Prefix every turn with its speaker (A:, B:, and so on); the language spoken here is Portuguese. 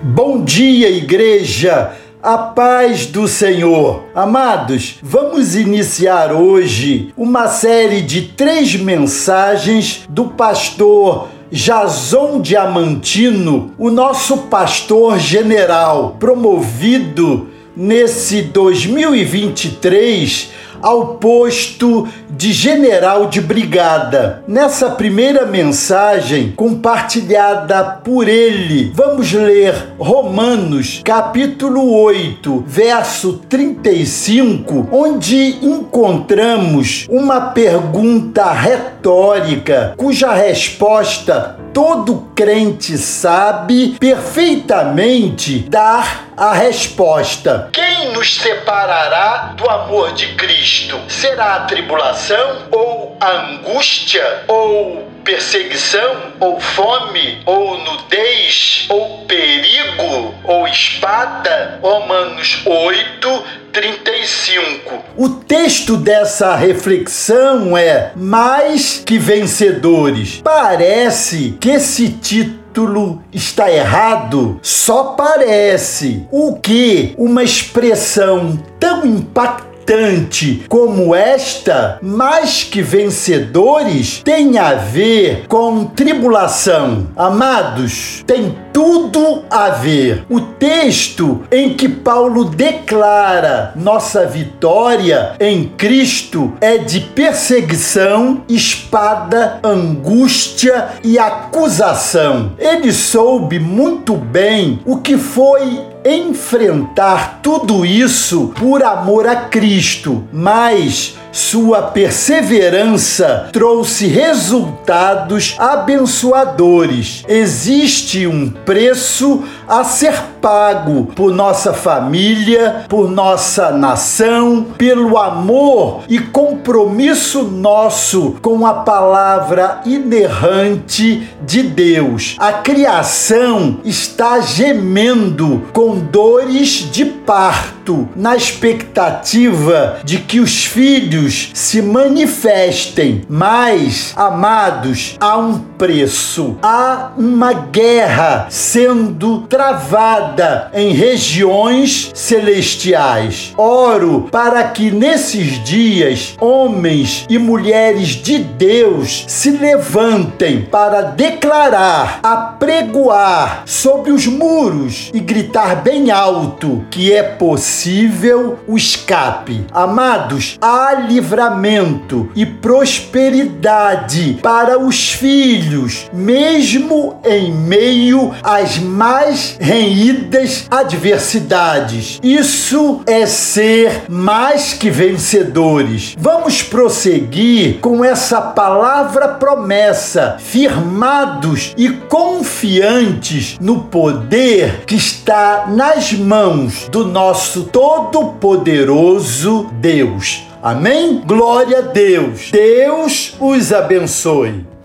A: Bom dia, igreja! A paz do Senhor. Amados, vamos iniciar hoje uma série de três mensagens do pastor Jason Diamantino, o nosso pastor general, promovido nesse 2023 ao posto de general de brigada. Nessa primeira mensagem compartilhada por ele, vamos ler Romanos, capítulo 8, verso 35, onde encontramos uma pergunta retórica cuja resposta todo crente sabe perfeitamente dar a resposta: Quem nos separará do amor de Cristo? Será a tribulação ou a angústia ou perseguição, ou fome, ou nudez, ou perigo, ou espada. Romanos 8, 35. O texto dessa reflexão é mais que vencedores. Parece que esse título está errado? Só parece. O que uma expressão tão impactante importante como esta, mais que vencedores, tem a ver com tribulação. Amados, tem tudo a ver. O texto em que Paulo declara nossa vitória em Cristo é de perseguição, espada, angústia e acusação. Ele soube muito bem o que foi enfrentar tudo isso por amor a Cristo, mas sua perseverança trouxe resultados abençoadores. Existe um preço a ser pago por nossa família, por nossa nação, pelo amor e compromisso nosso com a palavra inerrante de Deus. A criação está gemendo com dores de parto, na expectativa de que os filhos se manifestem. Mas, amados, há um preço, há uma guerra sendo travada em regiões celestiais. Oro para que nesses dias homens e mulheres de Deus se levantem para declarar, apregoar sobre os muros e gritar bem alto que é possível o escape. Amados, há livramento e prosperidade para os filhos, mesmo em meio às mais renhidas adversidades. Isso é ser mais que vencedores. Vamos prosseguir com essa palavra promessa, firmados e confiantes no poder que está nas mãos do nosso todo-poderoso Deus. Amém? Glória a Deus. Deus os abençoe.